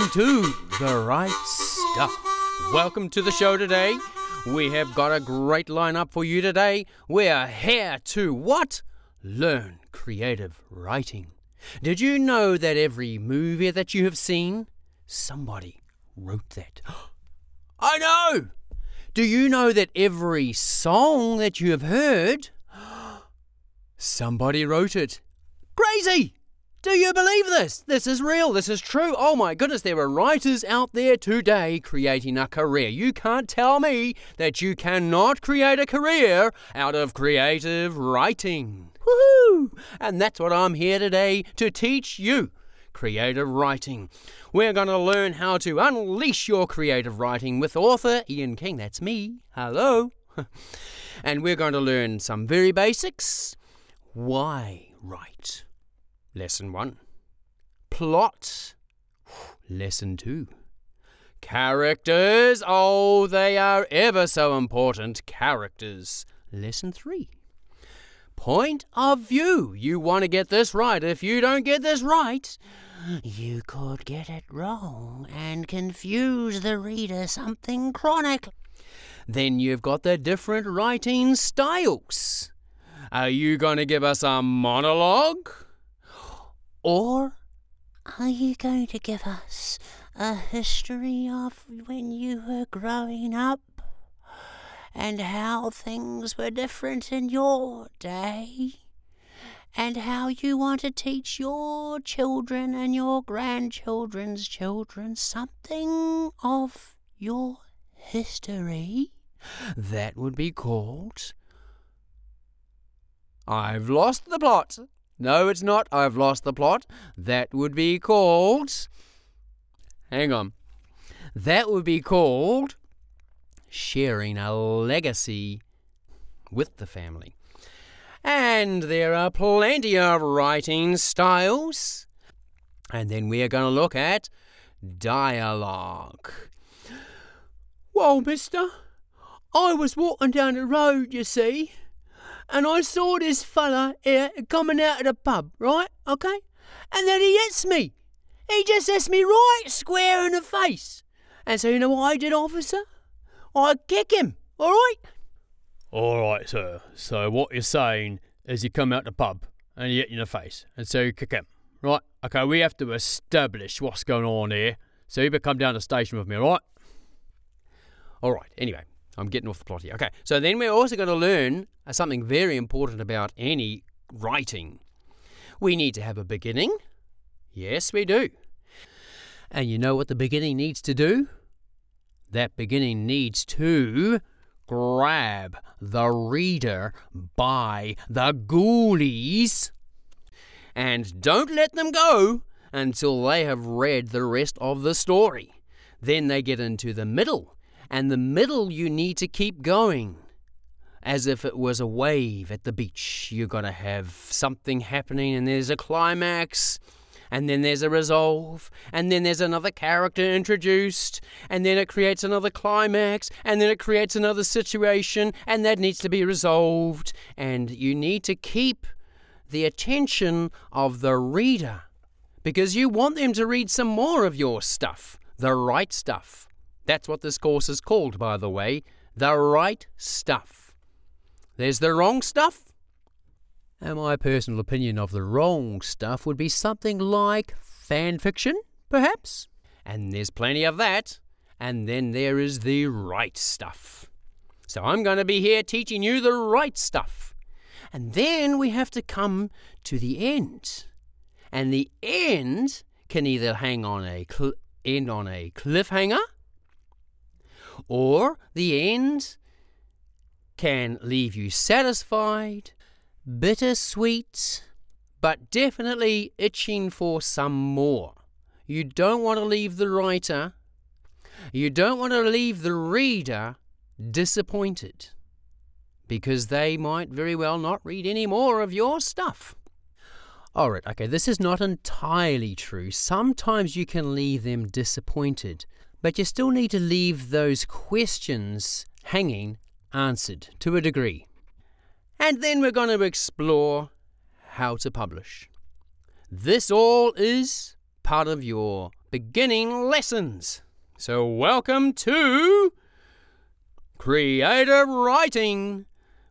welcome to The Write Stuff. Welcome to the show today. We have got a great lineup for you today. We are here to what? Learn creative writing. Did you know that every movie that you have seen, somebody wrote that? I know! Do you know that every song that you have heard, somebody wrote it? Crazy! Do you believe this? This is real. This is true. Oh my goodness, there are writers out there today creating a career. You can't tell me that you cannot create a career out of creative writing. Woohoo! And that's what I'm here today to teach you creative writing. We're going to learn how to unleash your creative writing with author Ian King. That's me. Hello. and we're going to learn some very basics. Why write? Lesson 1. Plot. Lesson 2. Characters. Oh, they are ever so important. Characters. Lesson 3. Point of view. You want to get this right. If you don't get this right, you could get it wrong and confuse the reader something chronic. Then you've got the different writing styles. Are you going to give us a monologue? Or are you going to give us a history of when you were growing up and how things were different in your day? And how you want to teach your children and your grandchildren's children something of your history? That would be called. I've lost the plot. No, it's not. I've lost the plot. That would be called. Hang on. That would be called sharing a legacy with the family. And there are plenty of writing styles. And then we are going to look at dialogue. Well, mister, I was walking down the road, you see, and I saw this fella here coming out of the pub, right? Okay? And then he hits me. He just hits me right square in the face. And so you know what I did, officer? I kick him, all right? All right, sir. So what you're saying is you come out the pub and you hit you in the face, and so you kick him, right? Okay, we have to establish what's going on here. So you better come down to the station with me, all right? All right. Anyway, I'm getting off the plot here. Okay, so then we're also going to learn uh, something very important about any writing. We need to have a beginning. Yes, we do. And you know what the beginning needs to do? That beginning needs to grab the reader by the ghoulies and don't let them go until they have read the rest of the story. Then they get into the middle and the middle you need to keep going. As if it was a wave at the beach. You've got to have something happening, and there's a climax, and then there's a resolve, and then there's another character introduced, and then it creates another climax, and then it creates another situation, and that needs to be resolved. And you need to keep the attention of the reader because you want them to read some more of your stuff, the right stuff. That's what this course is called, by the way the right stuff. There's the wrong stuff. And my personal opinion of the wrong stuff would be something like fan fiction, perhaps. And there's plenty of that. And then there is the right stuff. So I'm going to be here teaching you the right stuff. And then we have to come to the end. And the end can either hang on a cl- end on a cliffhanger or the end can leave you satisfied, bittersweet, but definitely itching for some more. You don't want to leave the writer, you don't want to leave the reader disappointed because they might very well not read any more of your stuff. Alright, okay, this is not entirely true. Sometimes you can leave them disappointed but you still need to leave those questions hanging answered to a degree. And then we're going to explore how to publish. This all is part of your beginning lessons. So, welcome to Creative Writing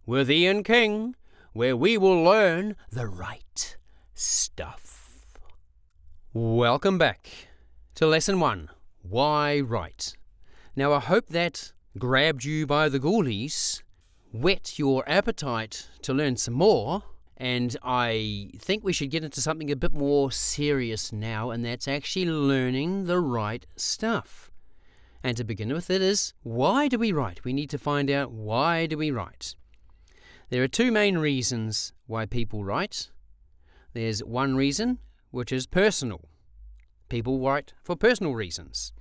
with Ian King, where we will learn the right stuff. Welcome back to Lesson 1 Why Write? Now, I hope that grabbed you by the ghoulies, whet your appetite to learn some more and I think we should get into something a bit more serious now, and that's actually learning the right stuff. And to begin with, it is why do we write? We need to find out why do we write. There are two main reasons why people write. There's one reason, which is personal. People write for personal reasons.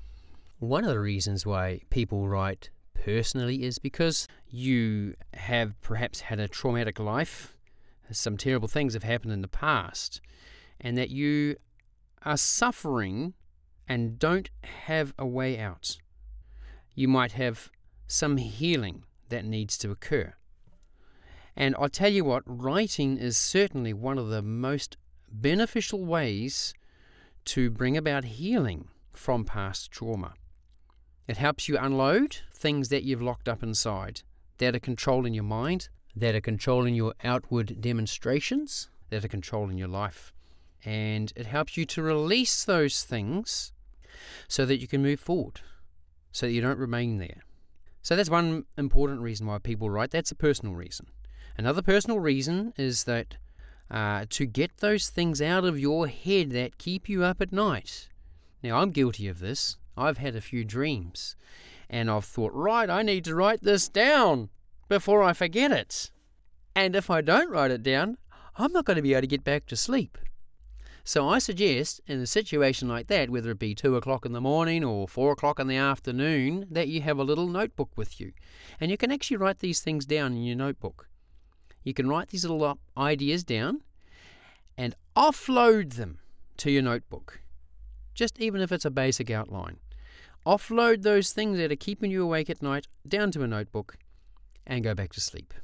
One of the reasons why people write personally is because you have perhaps had a traumatic life some terrible things have happened in the past, and that you are suffering and don't have a way out. You might have some healing that needs to occur. And I'll tell you what, writing is certainly one of the most beneficial ways to bring about healing from past trauma. It helps you unload things that you've locked up inside that are controlling your mind, that are controlling your outward demonstrations, that are controlling your life. And it helps you to release those things so that you can move forward, so that you don't remain there. So that's one important reason why people write. That's a personal reason. Another personal reason is that uh, to get those things out of your head that keep you up at night. Now, I'm guilty of this. I've had a few dreams, and I've thought, right, I need to write this down before I forget it. And if I don't write it down, I'm not going to be able to get back to sleep. So I suggest, in a situation like that, whether it be 2 o'clock in the morning or 4 o'clock in the afternoon, that you have a little notebook with you. And you can actually write these things down in your notebook. You can write these little uh, ideas down and offload them to your notebook, just even if it's a basic outline. Offload those things that are keeping you awake at night down to a notebook and go back to sleep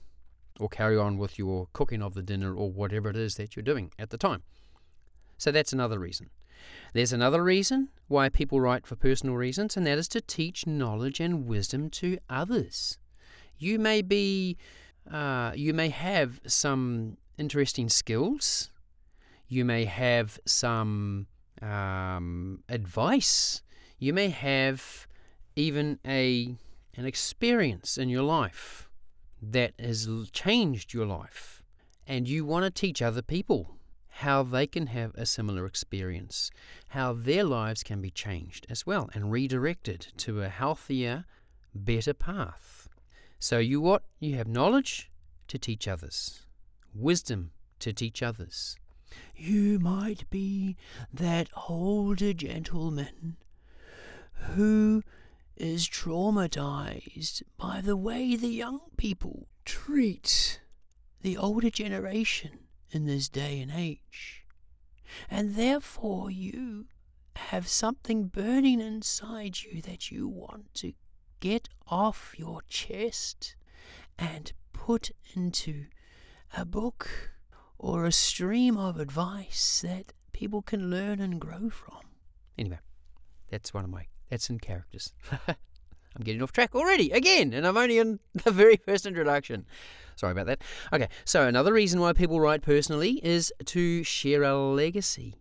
or carry on with your cooking of the dinner or whatever it is that you're doing at the time. So that's another reason. There's another reason why people write for personal reasons, and that is to teach knowledge and wisdom to others. You may be, uh, you may have some interesting skills. You may have some um, advice. You may have even a an experience in your life that has changed your life, and you want to teach other people how they can have a similar experience, how their lives can be changed as well and redirected to a healthier, better path. So you what? You have knowledge to teach others, wisdom to teach others. You might be that older gentleman who is traumatized by the way the young people treat the older generation in this day and age. And therefore, you have something burning inside you that you want to get off your chest and put into a book or a stream of advice that people can learn and grow from. Anyway, that's one of my that's in characters. I'm getting off track already, again, and I'm only in the very first introduction. Sorry about that. Okay, so another reason why people write personally is to share a legacy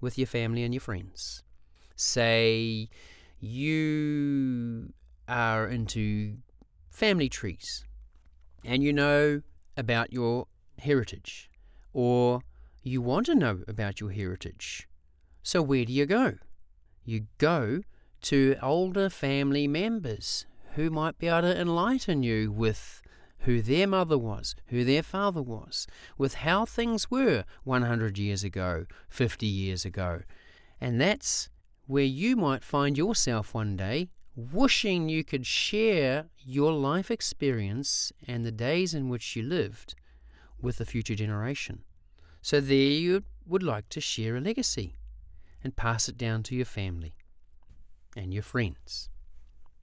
with your family and your friends. Say you are into family trees and you know about your heritage, or you want to know about your heritage. So, where do you go? You go to older family members who might be able to enlighten you with who their mother was, who their father was, with how things were 100 years ago, 50 years ago. And that's where you might find yourself one day wishing you could share your life experience and the days in which you lived with the future generation. So there you would like to share a legacy and pass it down to your family and your friends.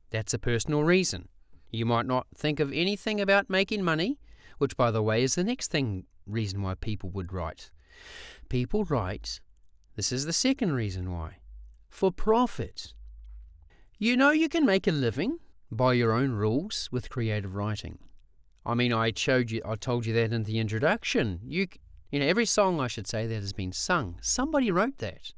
That's a personal reason. You might not think of anything about making money, which, by the way, is the next thing reason why people would write. People write This is the second reason why. For profit. You know you can make a living by your own rules with creative writing. I mean, I showed you, I told you that in the introduction. You, you know, every song I should say that has been sung, somebody wrote that.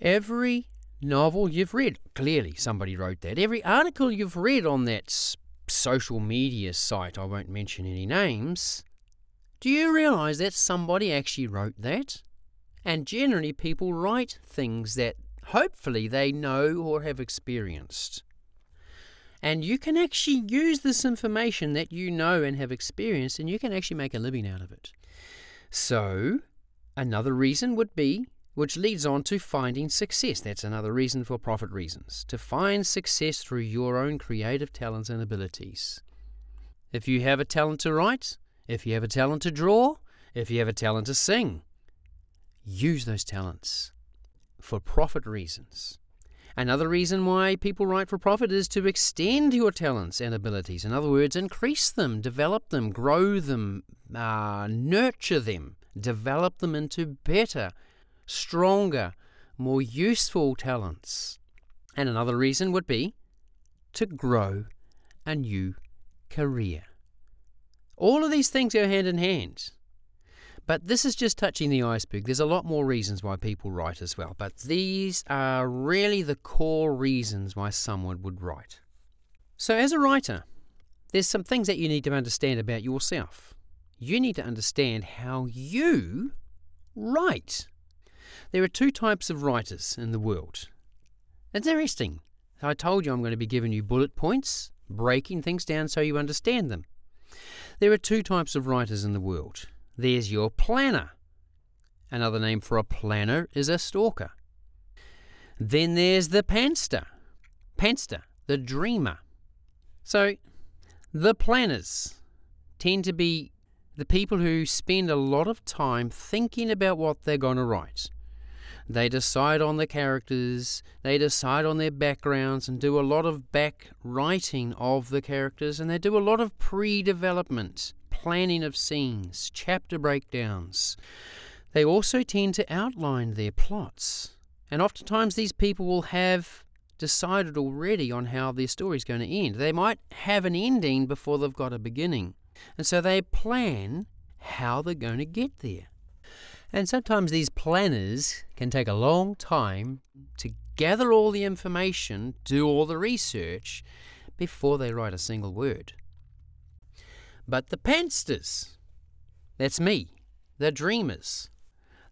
Every novel you've read, clearly somebody wrote that. Every article you've read on that social media site, I won't mention any names. Do you realise that somebody actually wrote that? And generally, people write things that hopefully they know or have experienced. And you can actually use this information that you know and have experienced, and you can actually make a living out of it. So, another reason would be, which leads on to finding success. That's another reason for profit reasons. To find success through your own creative talents and abilities. If you have a talent to write, if you have a talent to draw, if you have a talent to sing, use those talents for profit reasons. Another reason why people write for profit is to extend your talents and abilities. In other words, increase them, develop them, grow them, uh, nurture them, develop them into better, stronger, more useful talents. And another reason would be to grow a new career. All of these things go hand in hand. But this is just touching the iceberg. There's a lot more reasons why people write as well, but these are really the core reasons why someone would write. So, as a writer, there's some things that you need to understand about yourself. You need to understand how you write. There are two types of writers in the world. It's interesting. I told you I'm going to be giving you bullet points, breaking things down so you understand them. There are two types of writers in the world there's your planner. Another name for a planner is a stalker. Then there's the panster. Panster, the dreamer. So, the planners tend to be the people who spend a lot of time thinking about what they're going to write. They decide on the characters, they decide on their backgrounds, and do a lot of back writing of the characters, and they do a lot of pre development planning of scenes, chapter breakdowns. They also tend to outline their plots, and oftentimes these people will have decided already on how their story is going to end. They might have an ending before they've got a beginning, and so they plan how they're going to get there. And sometimes these planners can take a long time to gather all the information, do all the research before they write a single word. But the pansters, that's me, the dreamers,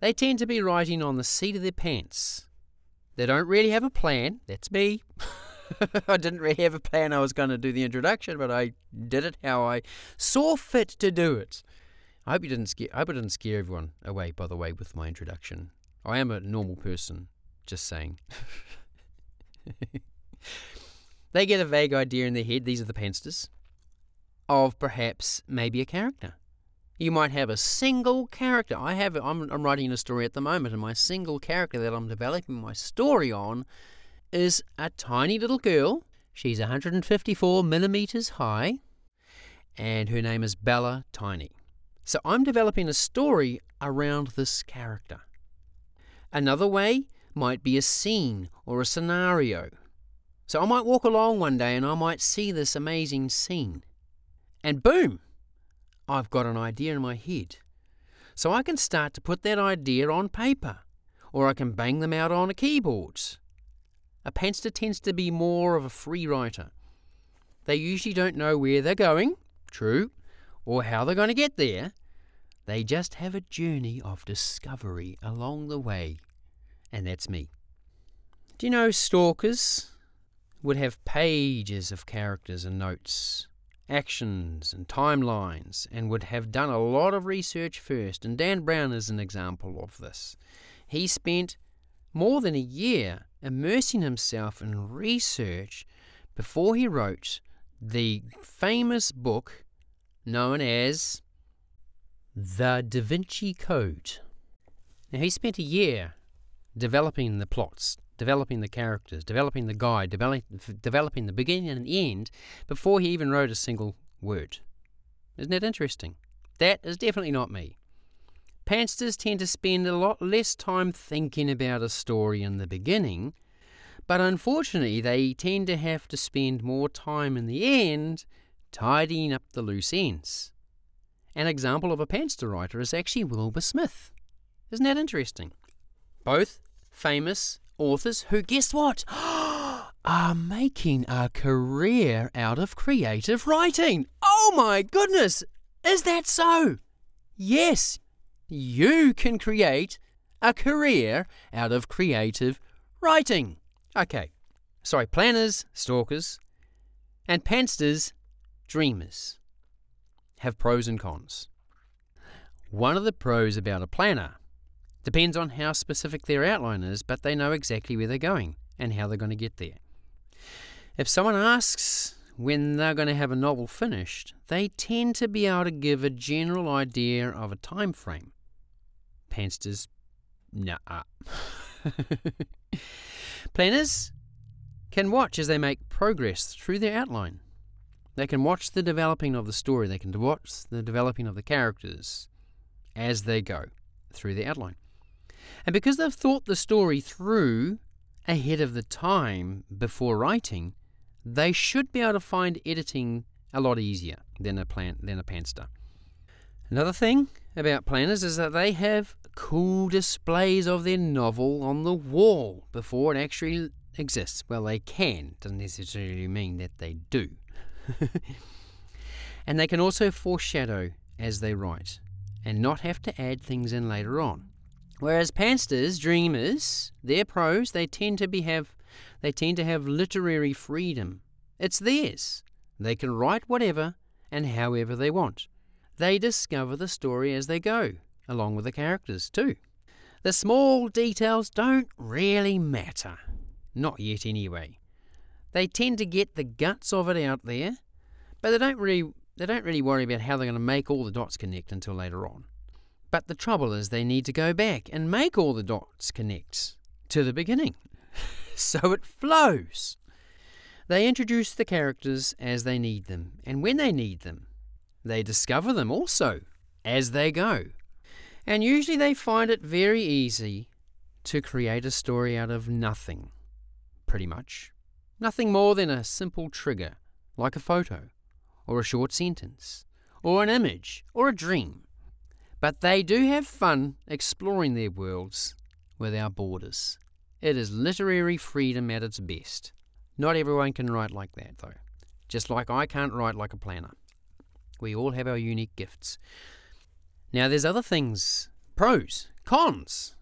they tend to be writing on the seat of their pants. They don't really have a plan, that's me. I didn't really have a plan I was going to do the introduction, but I did it how I saw fit to do it. I hope you didn't scare I hope I didn't scare everyone away, by the way, with my introduction. I am a normal person, just saying. they get a vague idea in their head, these are the pansters of perhaps maybe a character. You might have a single character. I have. I'm, I'm writing a story at the moment, and my single character that I'm developing my story on is a tiny little girl. She's 154 millimeters high, and her name is Bella Tiny. So I'm developing a story around this character. Another way might be a scene or a scenario. So I might walk along one day and I might see this amazing scene and boom, I've got an idea in my head. So I can start to put that idea on paper, or I can bang them out on a keyboard. A panster tends to be more of a free writer. They usually don't know where they're going, true, or how they're going to get there. They just have a journey of discovery along the way, and that's me. Do you know stalkers would have pages of characters and notes? Actions and timelines and would have done a lot of research first. And Dan Brown is an example of this. He spent more than a year immersing himself in research before he wrote the famous book known as The Da Vinci Code. Now, he spent a year developing the plots, developing the characters, developing the guide, develop, developing the beginning and end before he even wrote a single word. Isn't that interesting? That is definitely not me. Pansters tend to spend a lot less time thinking about a story in the beginning, but unfortunately, they tend to have to spend more time in the end tidying up the loose ends. An example of a panster writer is actually Wilbur Smith. Isn't that interesting? Both famous authors who, guess what? are making a career out of creative writing. Oh my goodness! Is that so? Yes, you can create a career out of creative writing. Okay, sorry, planners, stalkers, and pansters, dreamers have pros and cons. One of the pros about a planner depends on how specific their outline is, but they know exactly where they're going and how they're going to get there. If someone asks when they're going to have a novel finished, they tend to be able to give a general idea of a time frame. Pansters, nah. Planners can watch as they make progress through their outline. They can watch the developing of the story, they can watch the developing of the characters as they go through the outline. And because they've thought the story through ahead of the time before writing, they should be able to find editing a lot easier than a plan than a panster. Another thing about planners is that they have cool displays of their novel on the wall before it actually exists. Well, they can, doesn't necessarily mean that they do. and they can also foreshadow as they write and not have to add things in later on. Whereas pansters, dreamers, they're pros, they tend to be have they tend to have literary freedom. It's theirs. They can write whatever and however they want. They discover the story as they go, along with the characters, too. The small details don't really matter. Not yet, anyway. They tend to get the guts of it out there, but they don't really they don't really worry about how they're going to make all the dots connect until later on. But the trouble is they need to go back and make all the dots connect to the beginning. so it flows. They introduce the characters as they need them, and when they need them, they discover them also as they go. And usually they find it very easy to create a story out of nothing, pretty much. Nothing more than a simple trigger, like a photo, or a short sentence, or an image, or a dream. But they do have fun exploring their worlds without borders. It is literary freedom at its best. Not everyone can write like that, though. Just like I can't write like a planner. We all have our unique gifts. Now, there's other things, pros, cons,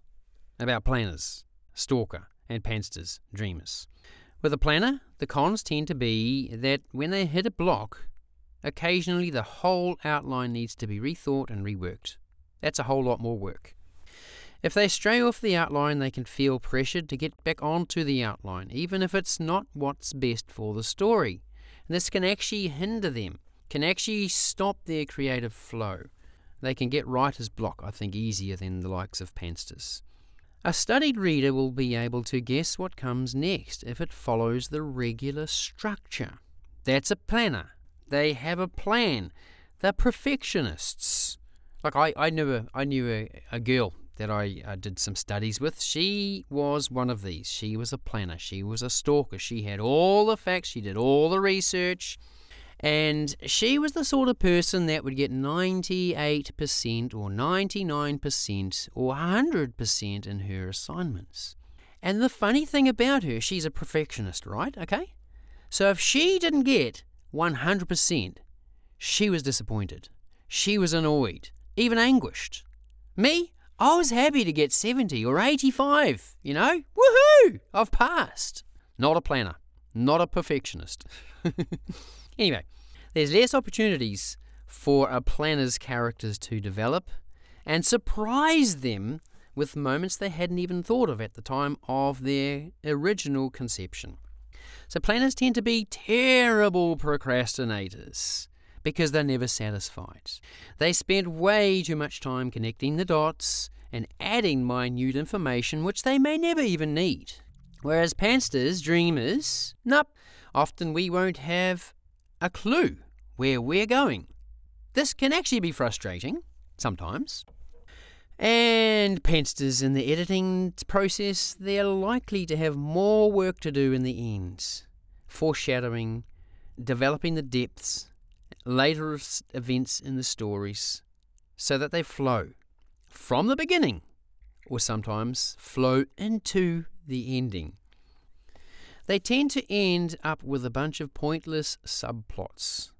about planners, stalker, and pansters, dreamers. With a planner, the cons tend to be that when they hit a block, occasionally the whole outline needs to be rethought and reworked. That's a whole lot more work. If they stray off the outline, they can feel pressured to get back onto the outline, even if it's not what's best for the story. And this can actually hinder them, can actually stop their creative flow. They can get writer's block, I think, easier than the likes of Pansters. A studied reader will be able to guess what comes next if it follows the regular structure. That's a planner. They have a plan. They're perfectionists. Like I, I knew a, I knew a, a girl that I uh, did some studies with, she was one of these. She was a planner. She was a stalker. She had all the facts. She did all the research. And she was the sort of person that would get 98% or 99% or 100% in her assignments. And the funny thing about her, she's a perfectionist, right? Okay? So if she didn't get 100%, she was disappointed. She was annoyed, even anguished. Me, I was happy to get 70 or 85, you know? Woohoo! I've passed. Not a planner, not a perfectionist. anyway, there's less opportunities for a planner's characters to develop and surprise them with moments they hadn't even thought of at the time of their original conception. So, planners tend to be terrible procrastinators because they're never satisfied. They spend way too much time connecting the dots and adding minute information which they may never even need. Whereas pansters, dreamers, nope, often we won't have a clue where we're going. This can actually be frustrating, sometimes. And pensters in the editing process, they're likely to have more work to do in the end. Foreshadowing, developing the depths, later events in the stories, so that they flow from the beginning, or sometimes flow into the ending. They tend to end up with a bunch of pointless subplots,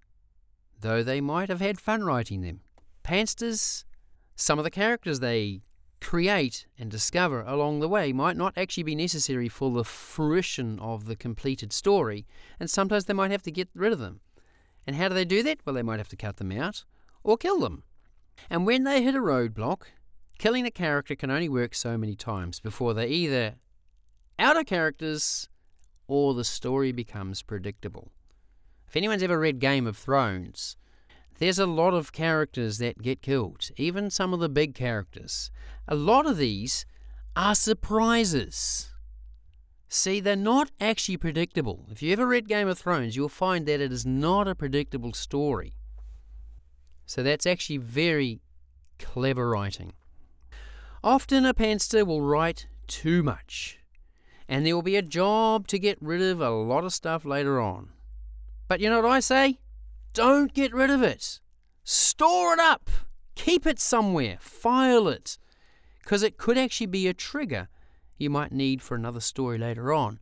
though they might have had fun writing them. Pansters, some of the characters they create and discover along the way might not actually be necessary for the fruition of the completed story, and sometimes they might have to get rid of them. And how do they do that? Well, they might have to cut them out or kill them. And when they hit a roadblock, killing a character can only work so many times before they're either out of characters or the story becomes predictable. If anyone's ever read Game of Thrones, there's a lot of characters that get killed, even some of the big characters. A lot of these are surprises. See, they're not actually predictable. If you ever read Game of Thrones, you'll find that it is not a predictable story. So that's actually very clever writing. Often a pantser will write too much and there will be a job to get rid of a lot of stuff later on. But you know what I say? Don't get rid of it. Store it up. Keep it somewhere. File it. Because it could actually be a trigger you might need for another story later on.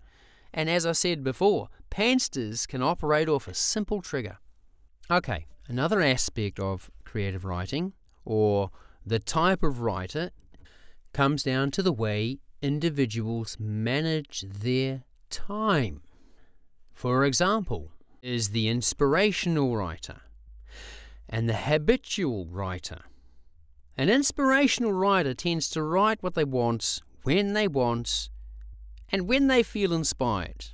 And as I said before, pansters can operate off a simple trigger. Okay, another aspect of creative writing, or the type of writer, comes down to the way individuals manage their time. For example, is the inspirational writer and the habitual writer. An inspirational writer tends to write what they want, when they want, and when they feel inspired.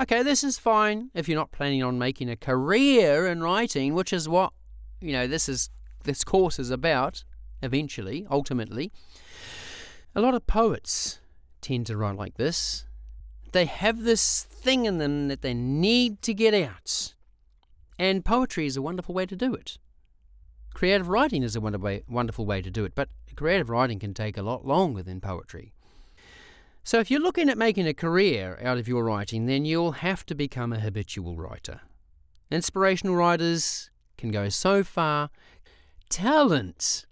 Okay, this is fine if you're not planning on making a career in writing, which is what you know this is this course is about eventually, ultimately. A lot of poets tend to write like this. They have this thing in them that they need to get out. And poetry is a wonderful way to do it. Creative writing is a wonderful way to do it, but creative writing can take a lot longer than poetry. So if you're looking at making a career out of your writing, then you'll have to become a habitual writer. Inspirational writers can go so far. Talent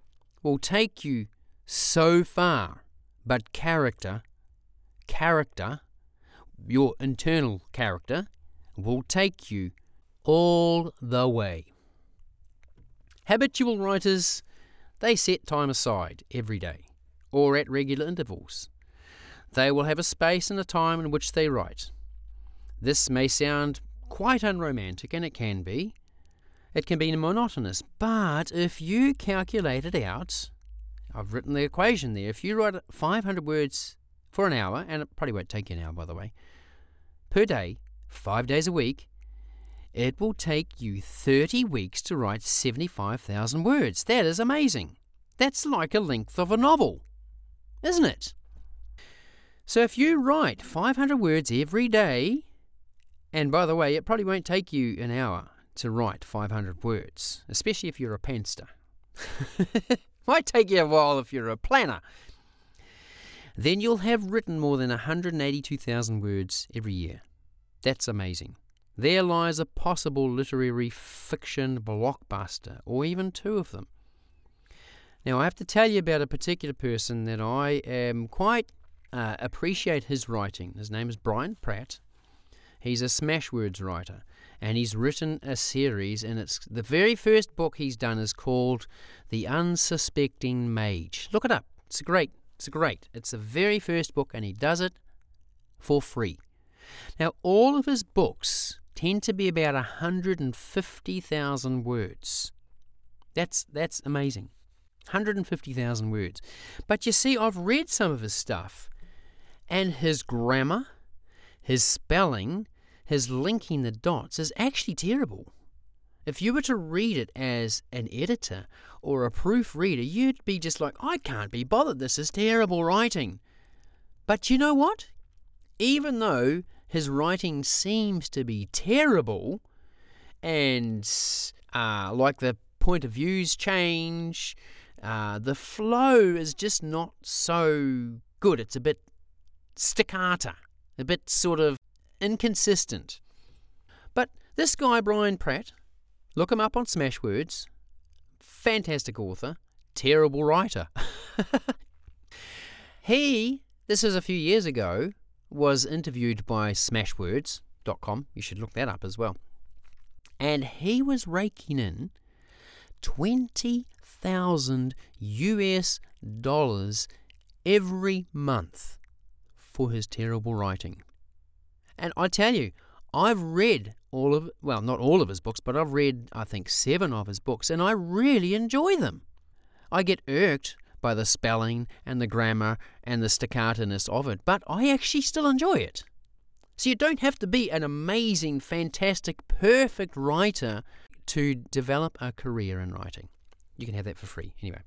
will take you so far but character, character, your internal character, will take you all the way. Habitual writers, they set time aside every day or at regular intervals. They will have a space and a time in which they write. This may sound quite unromantic, and it can be. It can be monotonous, but if you calculate it out, I've written the equation there. If you write 500 words for an hour, and it probably won't take you an hour, by the way, per day, five days a week, it will take you 30 weeks to write 75,000 words. That is amazing. That's like a length of a novel, isn't it? So if you write 500 words every day, and by the way, it probably won't take you an hour to write 500 words, especially if you're a panster. Might take you a while if you're a planner. Then you'll have written more than 182,000 words every year. That's amazing. There lies a possible literary fiction blockbuster, or even two of them. Now, I have to tell you about a particular person that I am quite uh, appreciate his writing. His name is Brian Pratt. He's a Smashwords writer and he's written a series, and it's the very first book he's done is called The Unsuspecting Mage. Look it up. It's great. It's great. It's the very first book, and he does it for free. Now, all of his books tend to be about 150,000 words. That's that's amazing. 150,000 words. But you see, I've read some of his stuff, and his grammar, his spelling, his linking the dots is actually terrible. If you were to read it as an editor or a proofreader, you'd be just like, I can't be bothered, this is terrible writing. But you know what? Even though his writing seems to be terrible, and uh, like the point of views change, Uh, the flow is just not so good. It's a bit staccato, a bit sort of inconsistent. But this guy, Brian Pratt, look him up on Smashwords. Fantastic author, terrible writer. he, this is a few years ago, was interviewed by Smashwords.com. You should look that up as well. And he was raking in 20,000 US dollars every month for his terrible writing. And I tell you, I've read all of, well, not all of his books, but I've read, I think, seven of his books, and I really enjoy them. I get irked by the spelling and the grammar and the staccatoness of it, but I actually still enjoy it. So you don't have to be an amazing, fantastic, perfect writer to develop a career in writing. You can have that for free. Anyway,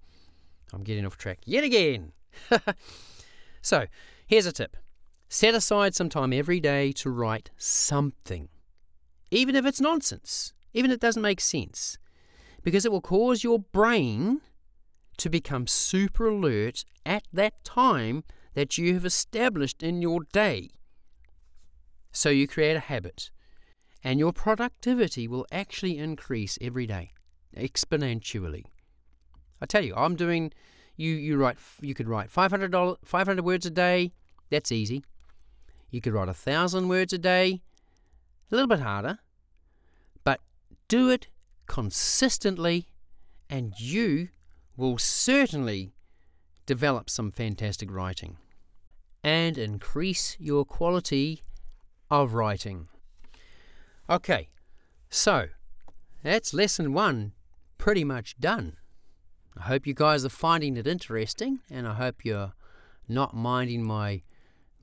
I'm getting off track yet again. so, here's a tip set aside some time every day to write something, even if it's nonsense, even if it doesn't make sense, because it will cause your brain to become super alert at that time that you have established in your day. So you create a habit, and your productivity will actually increase every day exponentially. I tell you, I'm doing. You you write. You could write 500 500 words a day. That's easy. You could write a thousand words a day. A little bit harder, but do it consistently, and you will certainly develop some fantastic writing and increase your quality of writing. Okay, so that's lesson one pretty much done. I hope you guys are finding it interesting and I hope you're not minding my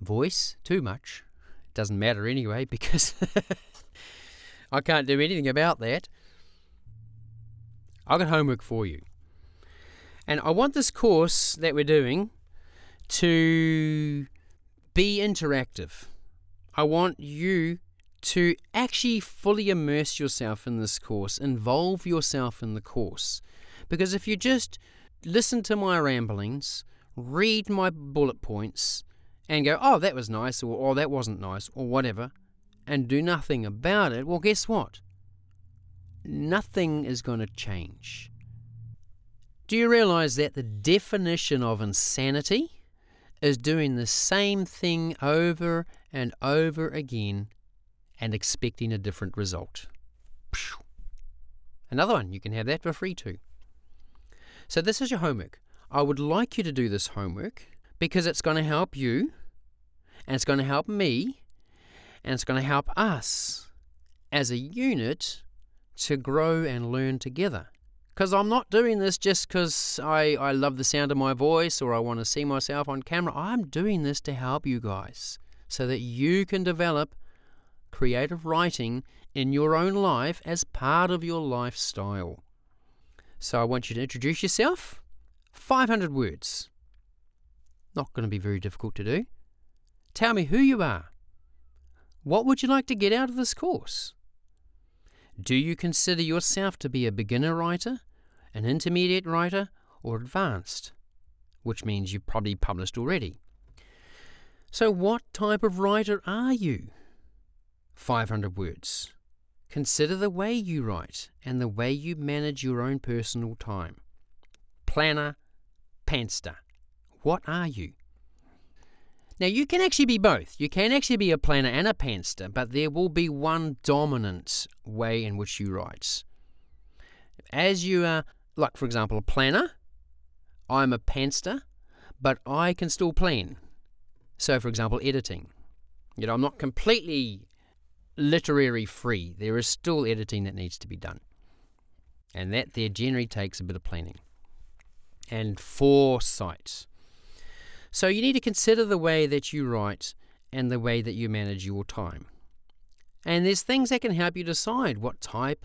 voice too much. It doesn't matter anyway because I can't do anything about that. I've got homework for you. And I want this course that we're doing to be interactive. I want you to actually fully immerse yourself in this course, involve yourself in the course. Because if you just listen to my ramblings, read my bullet points, and go, oh, that was nice, or oh, that wasn't nice, or whatever, and do nothing about it, well, guess what? Nothing is going to change. Do you realize that the definition of insanity is doing the same thing over and over again and expecting a different result? Another one, you can have that for free too. So, this is your homework. I would like you to do this homework because it's going to help you and it's going to help me and it's going to help us as a unit to grow and learn together. Because I'm not doing this just because I, I love the sound of my voice or I want to see myself on camera. I'm doing this to help you guys so that you can develop creative writing in your own life as part of your lifestyle. So I want you to introduce yourself. 500 words. Not going to be very difficult to do. Tell me who you are. What would you like to get out of this course? Do you consider yourself to be a beginner writer, an intermediate writer, or advanced? Which means you've probably published already. So, what type of writer are you? 500 words. Consider the way you write and the way you manage your own personal time. Planner, panster. What are you? Now, you can actually be both. You can actually be a planner and a panster, but there will be one dominant way in which you write. As you are, like for example, a planner, I'm a panster, but I can still plan. So, for example, editing. You know, I'm not completely literary free. There is still editing that needs to be done. And that there generally takes a bit of planning and foresight. So you need to consider the way that you write and the way that you manage your time. And there's things that can help you decide what type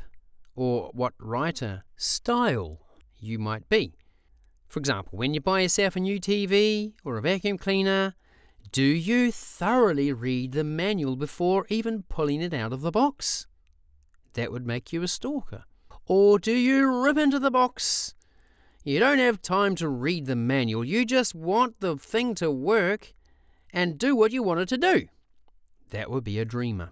or what writer style you might be. For example, when you buy yourself a new TV or a vacuum cleaner, do you thoroughly read the manual before even pulling it out of the box? That would make you a stalker. Or do you rip into the box, You don't have time to read the manual. You just want the thing to work and do what you want it to do. That would be a dreamer.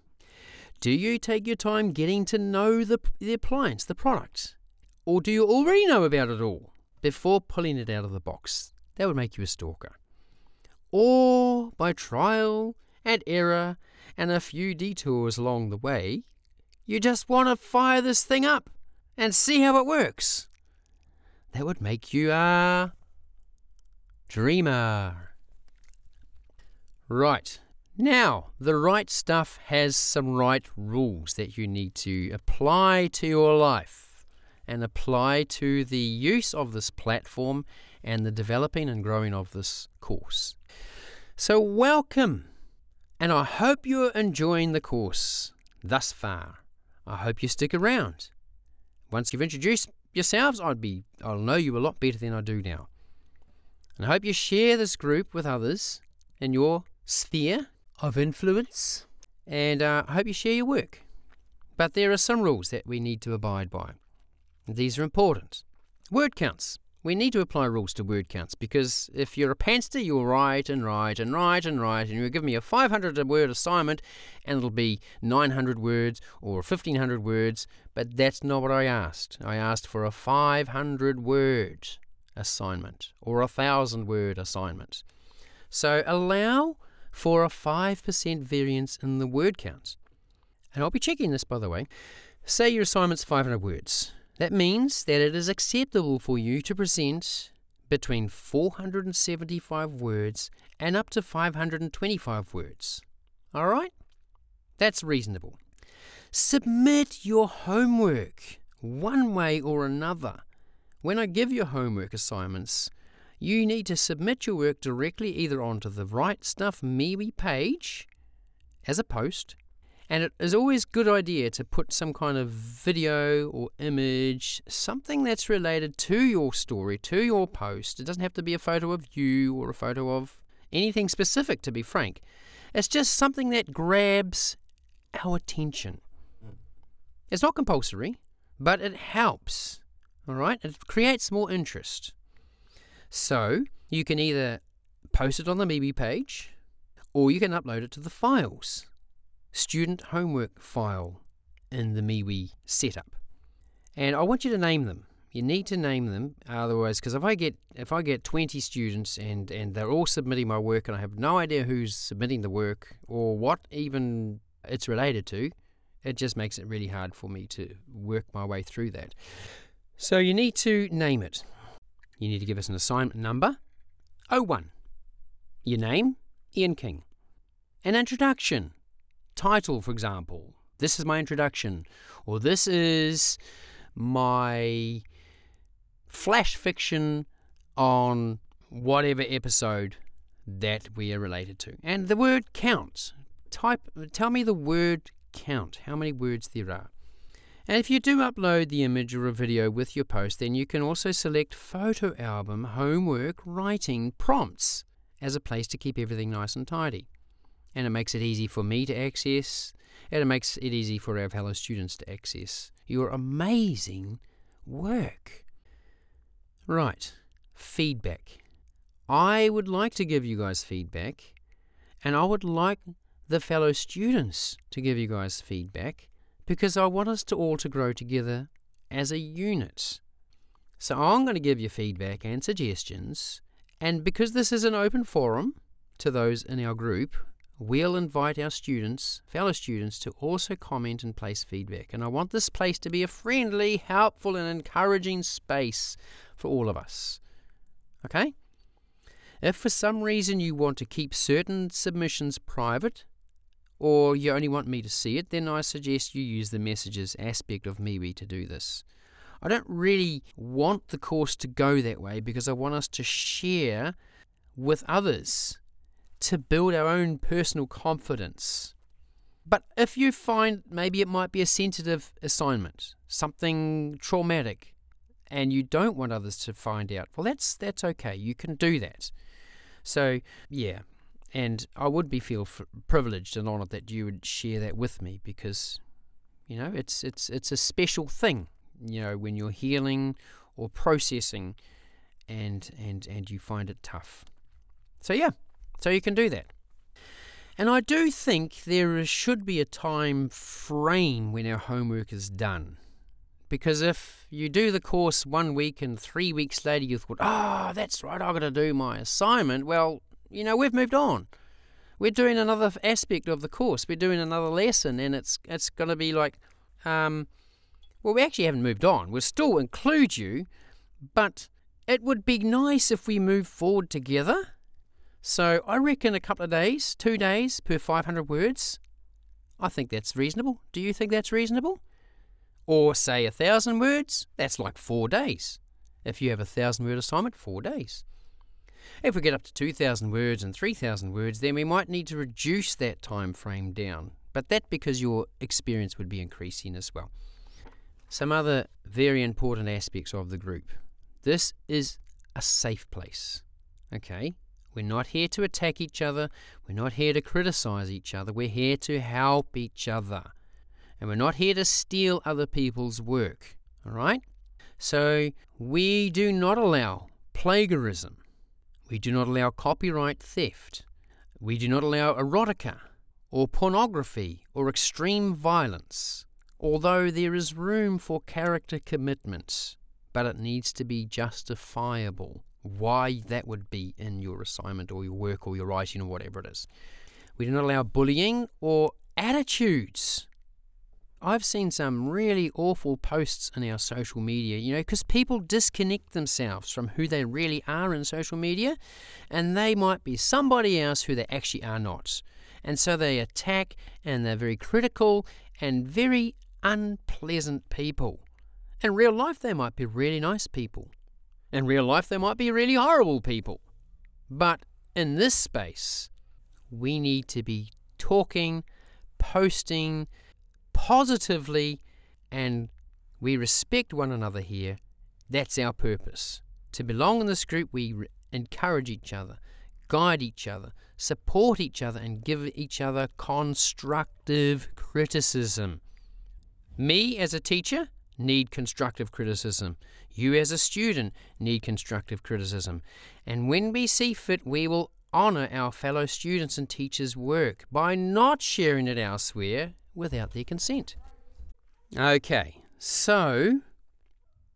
Do you take your time getting to know the, the appliance, the product? Or do you already know about it all before pulling it out of the box? That would make you a stalker. Or by trial and error and a few detours along the way, you just want to fire this thing up and see how it works. That would make you a dreamer. Right. Now, the Write Stuff has some right rules that you need to apply to your life and apply to the use of this platform and the developing and growing of this course. So, welcome, and I hope you're enjoying the course thus far. I hope you stick around. Once you've introduced yourselves, I'd be I'll know you a lot better than I do now. And I hope you share this group with others in your sphere of influence, and uh, I hope you share your work. But there are some rules that we need to abide by. These are important. Word counts. We need to apply rules to word counts because if you're a pantser, you'll write and write and write and write, and you'll give me a 500 word assignment and it'll be 900 words or 1500 words, but that's not what I asked. I asked for a 500 word assignment or a 1000 word assignment. So allow for a 5% variance in the word counts. And I'll be checking this, by the way. Say your assignment's 500 words. That means that it is acceptable for you to present between 475 words and up to 525 words. All right? That's reasonable. Submit your homework one way or another. When I give you homework assignments, you need to submit your work directly either onto the Write Stuff MeWe page as a post and it is always a good idea to put some kind of video or image, something that's related to your story, to your post. It doesn't have to be a photo of you or a photo of anything specific, to be frank. It's just something that grabs our attention. Hmm. It's not compulsory, but it helps. All right? It creates more interest. So you can either post it on the MeWe page or you can upload it to the files student homework file in the MeWe setup. And I want you to name them. You need to name them, otherwise, because if I get if I get 20 students and and they're all submitting my work and I have no idea who's submitting the work or what even it's related to, it just makes it really hard for me to work my way through that. So you need to name it. You need to give us an assignment number, 01. Your name, Ian King. An introduction, title, for example. This is my introduction, or this is my flash fiction on whatever episode that we are related to. And the word count. Type tell me the word count, how many words there are. And if you do upload the image or a video with your post, then you can also select photo album, homework, writing, prompts as a place to keep everything nice and tidy and it makes it easy for me to access, and it makes it easy for our fellow students to access your amazing work. Right, feedback. I would like to give you guys feedback, and I would like the fellow students to give you guys feedback because I want us to all to grow together as a unit. So I'm going to give you feedback and suggestions, and because this is an open forum to those in our group we'll invite our students, fellow students, to also comment and place feedback. And I want this place to be a friendly, helpful, and encouraging space for all of us. Okay? If for some reason you want to keep certain submissions private, or you only want me to see it, then I suggest you use the messages aspect of MeWe to do this. I don't really want the course to go that way because I want us to share with others to build our own personal confidence. But if you find maybe it might be a sensitive assignment, something traumatic, and you don't want others to find out, well, that's that's okay. You can do that. So yeah, and I would be feel privileged and honoured that you would share that with me because, you know, it's it's it's a special thing. You know, when you're healing or processing and and and you find it tough. So yeah, so you can do that. And I do think there should be a time frame when our homework is done. Because if you do the course one week and three weeks later you thought, oh, that's right, I've got to do my assignment, well, you know, we've moved on. We're doing another aspect of the course. We're doing another lesson, and it's it's going to be like, um, well, we actually haven't moved on. We'll still include you, but it would be nice if we move forward together. So I reckon a couple of days, two days per 500 words. I think that's reasonable. Do you think that's reasonable? Or say a thousand words, that's like four days. If you have a thousand word assignment, four days. If we get up to 2,000 words and 3,000 words, then we might need to reduce that time frame down. But that because your experience would be increasing as well. Some other very important aspects of the group. This is a safe place. Okay? We're not here to attack each other. We're not here to criticize each other. We're here to help each other. And we're not here to steal other people's work. All right? So we do not allow plagiarism. We do not allow copyright theft. We do not allow erotica or pornography or extreme violence, although there is room for character commitments, but it needs to be justifiable why that would be in your assignment or your work or your writing or whatever it is. We do not allow bullying or attitudes I've seen some really awful posts in our social media, you know, because people disconnect themselves from who they really are in social media, and they might be somebody else who they actually are not. And so they attack and they're very critical and very unpleasant people. In real life, they might be really nice people. In real life, they might be really horrible people. But in this space, we need to be talking, posting, positively and we respect one another here, that's our purpose. To belong in this group, we re- encourage each other, guide each other, support each other, and give each other constructive criticism. Me as a teacher need constructive criticism. You as a student need constructive criticism. And when we see fit, we will honour our fellow students and teachers' work by not sharing it elsewhere without their consent. Okay, so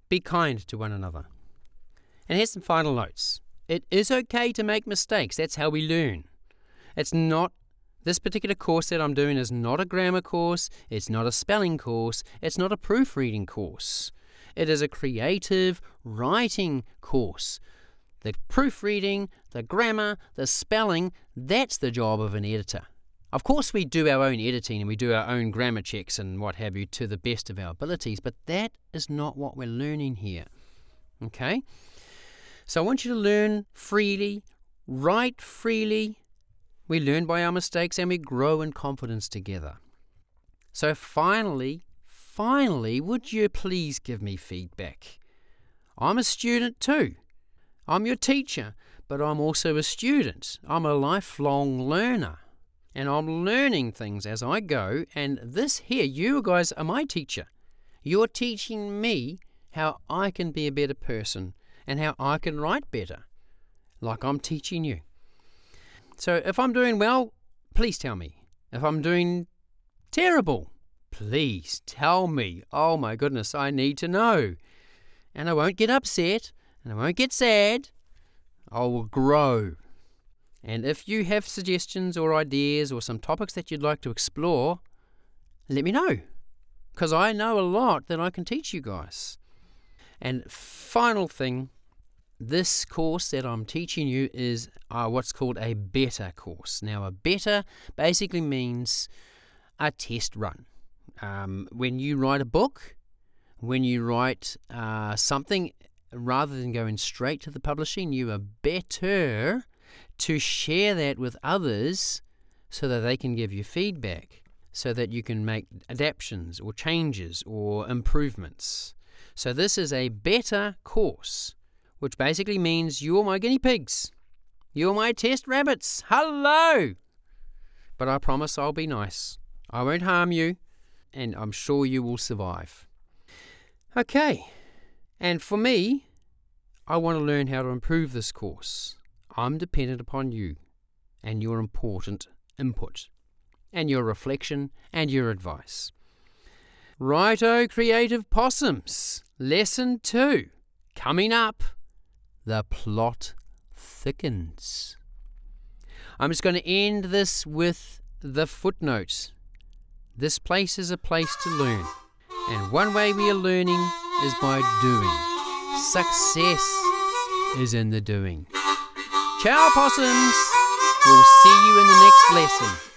be kind to one another. And here's some final notes. It is okay to make mistakes. That's how we learn. It's not, this particular course that I'm doing is not a grammar course, it's not a spelling course, it's not a proofreading course. It is a creative writing course. The proofreading, the grammar, the spelling, that's the job of an editor. Of course, we do our own editing and we do our own grammar checks and what have you to the best of our abilities, but that is not what we're learning here. Okay? So I want you to learn freely, write freely. We learn by our mistakes and we grow in confidence together. So finally, finally, would you please give me feedback? I'm a student too. I'm your teacher, but I'm also a student. I'm a lifelong learner and I'm learning things as I go. And this here, you guys are my teacher. You're teaching me how I can be a better person and how I can write better, like I'm teaching you. So if I'm doing well, please tell me. If I'm doing terrible, please tell me. Oh my goodness, I need to know. And I won't get upset and I won't get sad. I will grow and if you have suggestions or ideas or some topics that you'd like to explore, let me know. Because I know a lot that I can teach you guys. And final thing, this course that I'm teaching you is uh, what's called a beta course. Now, a beta basically means a test run. Um, when you write a book, when you write uh, something, rather than going straight to the publishing, you are better to share that with others so that they can give you feedback, so that you can make adaptations or changes or improvements. So, this is a beta course, which basically means you're my guinea pigs. You're my test rabbits. Hello! But I promise I'll be nice. I won't harm you, and I'm sure you will survive. Okay, and for me, I want to learn how to improve this course. I'm dependent upon you and your important input, and your reflection and your advice. Righto, creative possums. Lesson two. Coming up, the plot thickens. I'm just going to end this with the footnotes. This place is a place to learn, and one way we are learning is by doing. Success is in the doing. Ciao, possums! We'll see you in the next lesson.